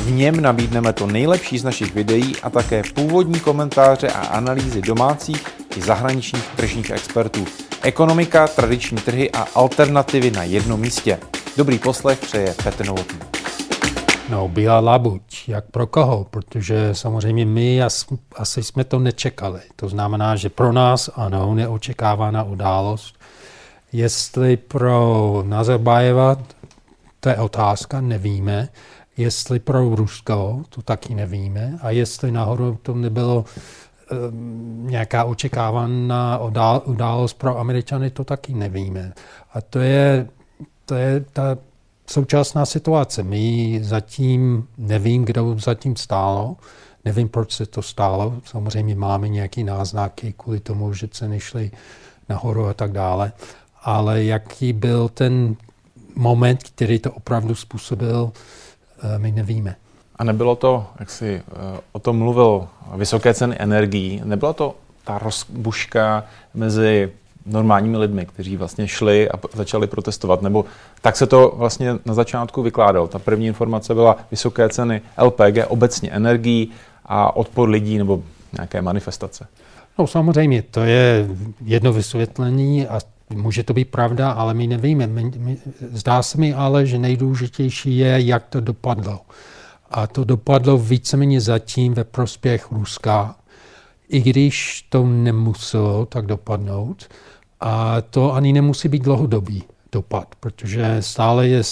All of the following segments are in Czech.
V něm nabídneme to nejlepší z našich videí a také původní komentáře a analýzy domácích i zahraničních tržních expertů. Ekonomika, tradiční trhy a alternativy na jednom místě. Dobrý poslech přeje Petr Novotný. No, byla labuť. Jak pro koho? Protože samozřejmě my asi jsme to nečekali. To znamená, že pro nás ano, neočekávaná událost. Jestli pro Nazarbajeva, to je otázka, nevíme. Jestli pro Rusko, to taky nevíme. A jestli nahoru to nebylo um, nějaká očekávaná událost pro Američany, to taky nevíme. A to je, to je ta současná situace. My zatím nevím, kdo zatím stálo. Nevím, proč se to stalo. Samozřejmě máme nějaké náznaky kvůli tomu, že ceny šly nahoru a tak dále. Ale jaký byl ten moment, který to opravdu způsobil, my nevíme. A nebylo to, jak jsi eh, o tom mluvil, vysoké ceny energií, nebyla to ta rozbuška mezi normálními lidmi, kteří vlastně šli a začali protestovat, nebo tak se to vlastně na začátku vykládalo. Ta první informace byla vysoké ceny LPG, obecně energií a odpor lidí nebo nějaké manifestace. No samozřejmě, to je jedno vysvětlení a Může to být pravda, ale my nevíme. My, my, zdá se mi ale, že nejdůležitější je, jak to dopadlo. A to dopadlo víceméně zatím ve prospěch Ruska, i když to nemuselo tak dopadnout. A to ani nemusí být dlouhodobý dopad, protože stále je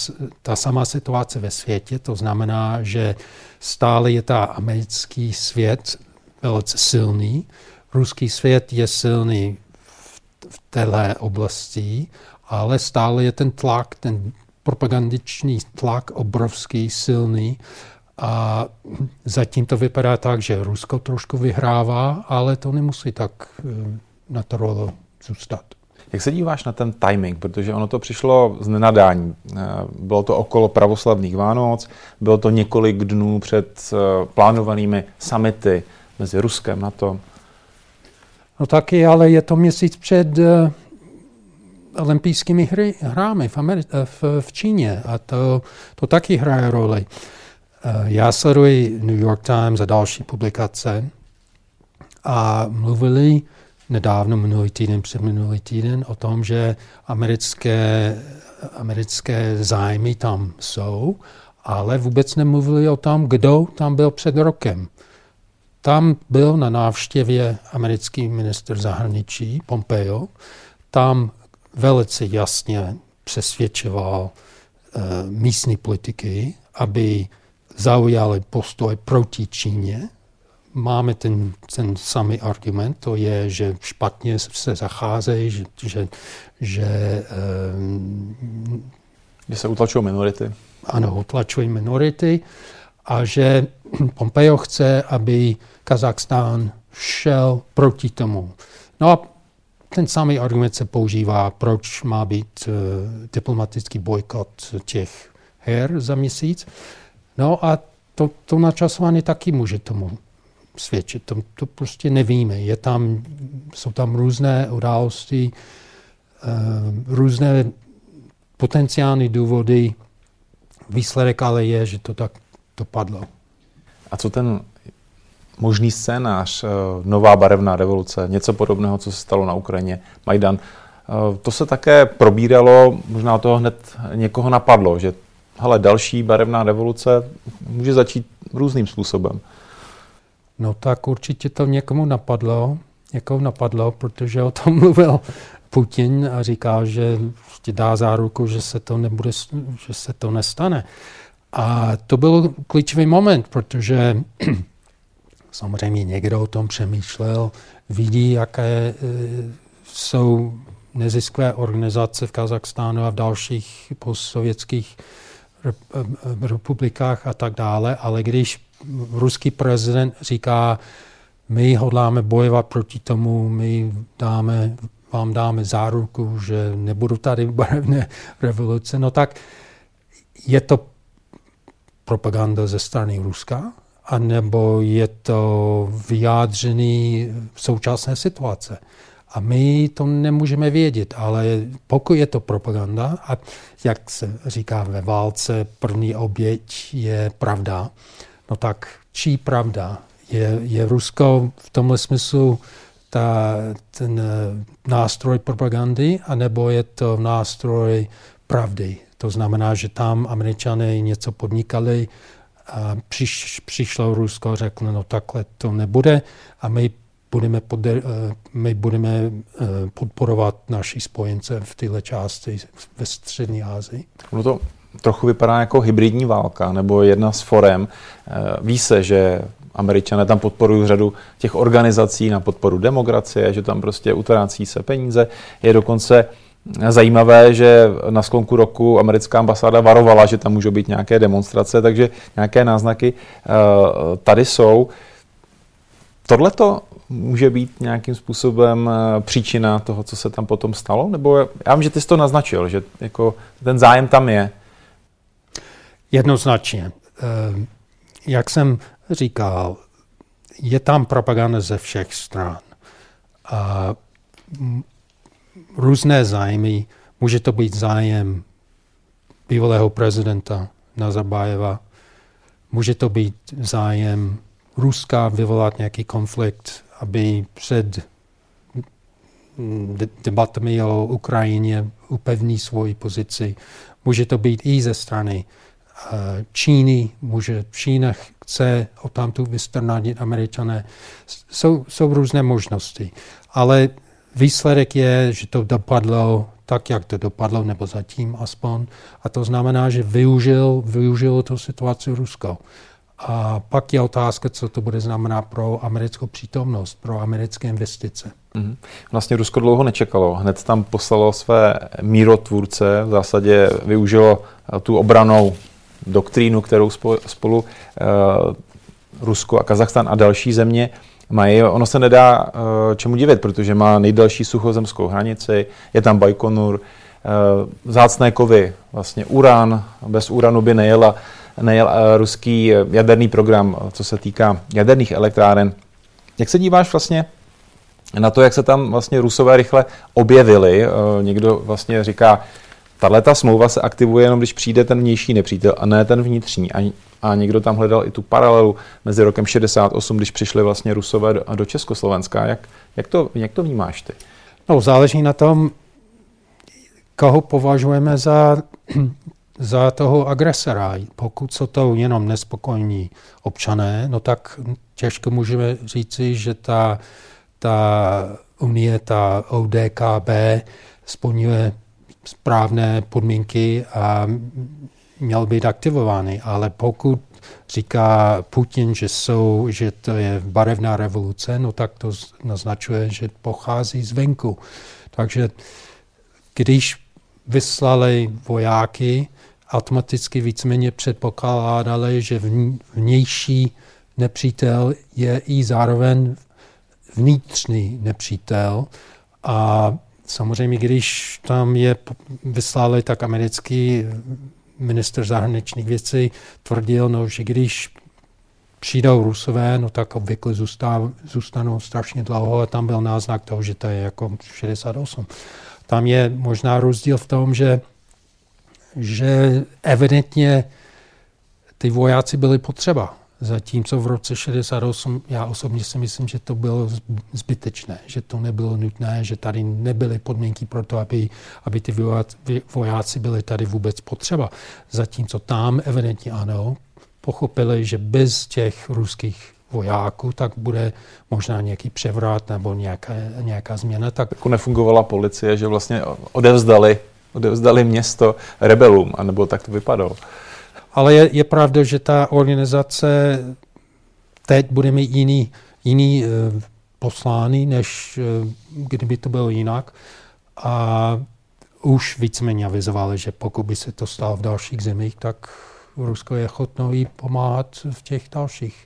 ta samá situace ve světě, to znamená, že stále je ta americký svět velice silný, ruský svět je silný v téhle oblasti, ale stále je ten tlak, ten propagandiční tlak obrovský, silný. A zatím to vypadá tak, že Rusko trošku vyhrává, ale to nemusí tak eh, na to rolo zůstat. Jak se díváš na ten timing? Protože ono to přišlo z nenadání. Eh, bylo to okolo pravoslavných Vánoc, bylo to několik dnů před eh, plánovanými samity mezi Ruskem, NATO. No taky, ale je to měsíc před uh, olympijskými hry, hrámi v, Ameri- eh, v, v Číně a to, to taky hraje roli. Uh, já sleduji New York Times a další publikace a mluvili nedávno, minulý týden, před minulý týden, o tom, že americké, americké zájmy tam jsou, ale vůbec nemluvili o tom, kdo tam byl před rokem. Tam byl na návštěvě americký minister zahraničí Pompeo. Tam velice jasně přesvědčoval uh, místní politiky, aby zaujali postoj proti Číně. Máme ten, ten samý argument, to je, že špatně se zacházejí, že, že, že, um, že se utlačují minority. Ano, utlačují minority a že Pompeo chce, aby Kazachstán šel proti tomu. No a ten samý argument se používá, proč má být uh, diplomatický bojkot těch her za měsíc. No a to, to načasování taky může tomu svědčit. To, to prostě nevíme. Je tam, jsou tam různé události, uh, různé potenciální důvody. Výsledek ale je, že to tak dopadlo. A co ten možný scénář, eh, nová barevná revoluce, něco podobného, co se stalo na Ukrajině, Majdan, eh, to se také probíralo, možná toho hned někoho napadlo, že hele, další barevná revoluce může začít různým způsobem. No tak určitě to někomu napadlo, někomu napadlo, protože o tom mluvil Putin a říkal, že dá záruku, že se to, nebude, že se to nestane. A to byl klíčový moment, protože samozřejmě někdo o tom přemýšlel, vidí, jaké e, jsou neziskové organizace v Kazachstánu a v dalších postsovětských e, republikách a tak dále, ale když ruský prezident říká, my hodláme bojovat proti tomu, my dáme, vám dáme záruku, že nebudou tady barevné revoluce, no tak je to propaganda ze strany Ruska, anebo je to vyjádřený současné situace. A my to nemůžeme vědět, ale pokud je to propaganda, a jak se říká ve válce, první oběť je pravda, no tak čí pravda? Je, je Rusko v tomhle smyslu ta, ten nástroj propagandy, anebo je to nástroj pravdy? To znamená, že tam američané něco podnikali, a přiš, přišlo Rusko a řeklo, no takhle to nebude a my budeme, poder, eh, my budeme eh, podporovat naši spojence v této části ve střední Asii. No to trochu vypadá jako hybridní válka nebo jedna z forem. Eh, ví se, že Američané tam podporují řadu těch organizací na podporu demokracie, že tam prostě utrácí se peníze. Je dokonce zajímavé, že na sklonku roku americká ambasáda varovala, že tam můžou být nějaké demonstrace, takže nějaké náznaky tady jsou. Tohle to může být nějakým způsobem eh, příčina toho, co se tam potom stalo? Nebo já vím, že ty jsi to naznačil, že jako ten zájem tam je. Jednoznačně. Eh, jak jsem říkal, je tam propaganda ze všech stran. Různé zájmy, může to být zájem bývalého prezidenta Nazarbájeva, může to být zájem Ruska vyvolat nějaký konflikt aby před debatami o Ukrajině upevní svoji pozici. Může to být i ze strany eh, Číny, může Čína chce o tamtu vystrnadit američané. Jsou, jsou různé možnosti, ale výsledek je, že to dopadlo tak, jak to dopadlo, nebo zatím aspoň. A to znamená, že využil, využil tu situaci Rusko. A pak je otázka, co to bude znamenat pro americkou přítomnost, pro americké investice. Mm. Vlastně Rusko dlouho nečekalo. Hned tam poslalo své mírotvůrce, v zásadě využilo eh, tu obranou doktrínu, kterou spolu uh, Rusko a Kazachstan a další země mají. Ono se nedá uh, čemu divit, protože má nejdelší suchozemskou hranici, je tam Bajkonur, uh, zácné kovy, vlastně uran, bez uranu by nejela nejel eh, ruský eh, jaderný program, eh, co se týká jaderných elektráren. Jak se díváš vlastně na to, jak se tam vlastně Rusové rychle objevili? Někdo vlastně říká, tahle ta smlouva se aktivuje jenom, když přijde ten vnější nepřítel a ne ten vnitřní. A, a někdo tam hledal i tu paralelu mezi rokem 68, když přišli vlastně Rusové do, do Československa. Jak, jak, to, jak to vnímáš ty? No, záleží na tom, koho považujeme za za toho agresora. Pokud jsou to jenom nespokojní občané, no tak těžko můžeme říci, že ta, ta unie, ta ODKB splňuje správné podmínky a měl být aktivovány. Ale pokud říká Putin, že, jsou, že to je barevná revoluce, no tak to naznačuje, že pochází zvenku. Takže když vyslali vojáky, automaticky víceméně předpokládali, že vnější nepřítel je i zároveň vnitřní nepřítel. A samozřejmě, když tam je vyslali, tak americký minister zahraničních věcí tvrdil, no, že když přijdou Rusové, no tak obvykle zůstav, zůstanou strašně dlouho a tam byl náznak toho, že to je jako 68. Tam je možná rozdíl v tom, že že evidentně ty vojáci byli potřeba. Zatímco v roce 68 já osobně si myslím, že to bylo zbytečné, že to nebylo nutné, že tady nebyly podmínky pro to, aby, aby ty vojáci byli tady vůbec potřeba. Zatímco tam evidentně ano, pochopili, že bez těch ruských vojáků, tak bude možná nějaký převrat nebo nějaká, nějaká změna. Tak... Jako nefungovala policie, že vlastně odevzdali odevzdali město rebelům, anebo tak to vypadalo. Ale je, je pravda, že ta organizace teď bude mít jiný, jiný uh, poslání, než uh, kdyby to bylo jinak. A už víceméně avizovali, že pokud by se to stalo v dalších zemích, tak Rusko je ochotno jí pomáhat v těch dalších.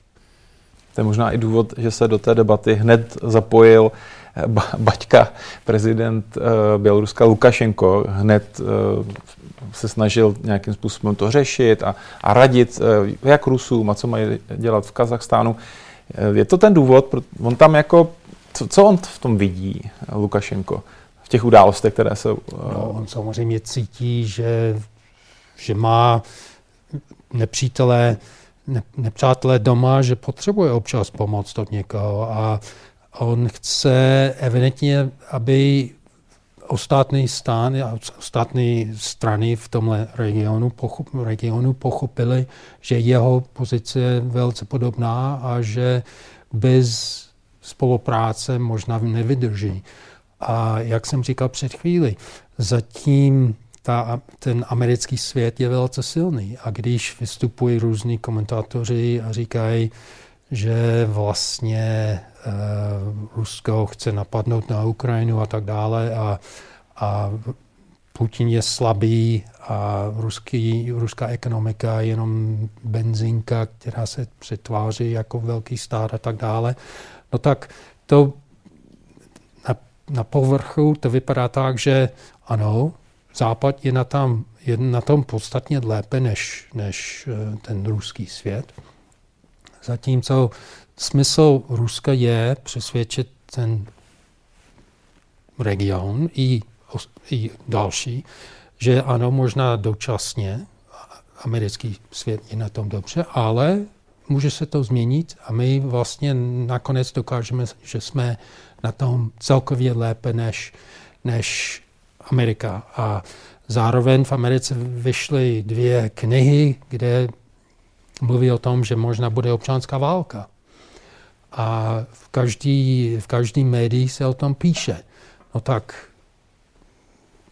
To je možná i důvod, že se do té debaty hned zapojil ba- Baťka, prezident uh, Běloruska Lukašenko. Hned uh, se snažil nějakým způsobem to řešit a, a radit uh, jak Rusům a co mají dělat v Kazachstánu. Je to ten důvod, on tam jako, co, co on v tom vidí, Lukašenko, v těch událostech, které se... No, on samozřejmě cítí, že, že má nepřítelé, ne, nepřátelé doma, že potřebuje občas pomoc od někoho a on chce evidentně, aby ostatní stány a ostatní strany v tomhle regionu, pochop, regionu pochopili, že jeho pozice je velice podobná a že bez spolupráce možná nevydrží. A jak jsem říkal před chvíli, zatím ta, ten americký svět je velice silný. A když vystupují různí komentátoři a říkají, že vlastně Rusko chce napadnout na Ukrajinu a tak dále a, a Putin je slabý a ruský, ruská ekonomika je jenom benzínka, která se přetváří jako velký stát a tak dále, no tak to na, na povrchu to vypadá tak, že ano, Západ je na, tam, je na tom podstatně lépe než, než eh, ten ruský svět. Zatímco smysl Ruska je přesvědčit ten region i, i další, že ano, možná dočasně americký svět je na tom dobře, ale může se to změnit a my vlastně nakonec dokážeme, že jsme na tom celkově lépe než, než Amerika. A zároveň v Americe vyšly dvě knihy, kde mluví o tom, že možná bude občanská válka. A v každý, v každý médii se o tom píše. No tak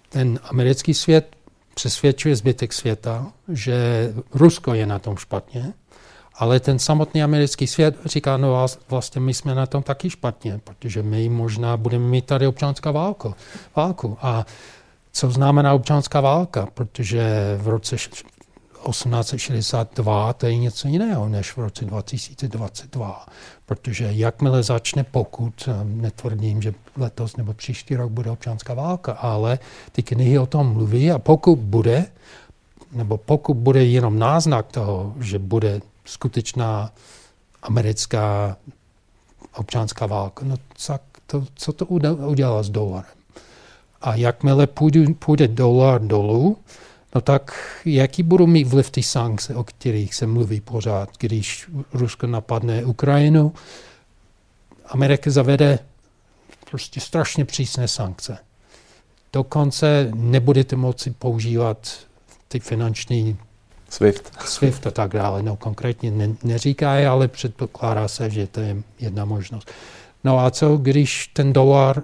ten americký svět přesvědčuje zbytek světa, že Rusko je na tom špatně, ale ten samotný americký svět říká, no vlastně my jsme na tom taky špatně, protože my možná budeme mít tady občanská válku. válku. A co znamená občanská válka? Protože v roce 1862 to je něco jiného než v roce 2022. Protože jakmile začne pokud, netvrdím, že letos nebo příští rok bude občanská válka, ale ty knihy o tom mluví a pokud bude, nebo pokud bude jenom náznak toho, že bude skutečná americká občanská válka, no tak to, co to udělá s dolarem? A jakmile půjde, půjde dolar dolů, no tak jaký budou mít vliv ty sankce, o kterých se mluví pořád, když Rusko napadne Ukrajinu, Amerika zavede prostě strašně přísné sankce. Dokonce nebudete moci používat ty finanční SWIFT. SWIFT a tak dále. No konkrétně ne, neříká, ale předpokládá se, že to je jedna možnost. No a co, když ten dolar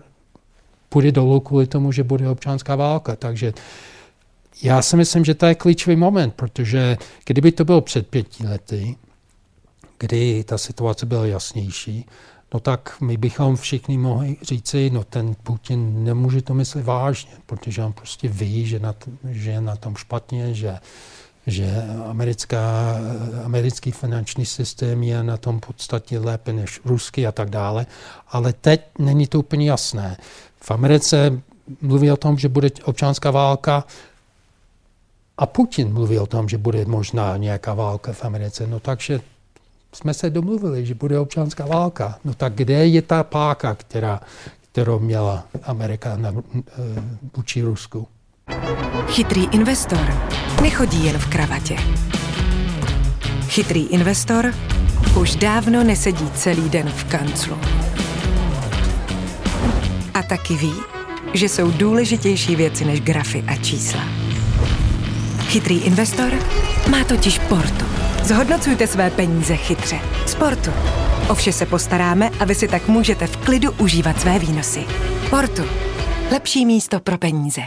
půjde dolů kvůli tomu, že bude občanská válka. Takže já si myslím, že to je klíčový moment, protože kdyby to bylo před pěti lety, kdy ta situace byla jasnější, no tak my bychom všichni mohli říci, no ten Putin nemůže to myslet vážně, protože on prostě ví, že, na, že je na tom špatně, že, že americká, americký finanční systém je na tom podstatě lépe než ruský a tak dále. Ale teď není to úplně jasné. V Americe mluví o tom, že bude občanská válka a Putin mluví o tom, že bude možná nějaká válka v Americe. No takže jsme se domluvili, že bude občanská válka. No tak kde je ta páka, která, kterou měla Amerika na, eh, vůči Rusku? Chytrý investor nechodí jen v kravatě. Chytrý investor už dávno nesedí celý den v kanclu a taky ví, že jsou důležitější věci než grafy a čísla. Chytrý investor má totiž portu. Zhodnocujte své peníze chytře. Sportu. O vše se postaráme a vy si tak můžete v klidu užívat své výnosy. Portu. Lepší místo pro peníze.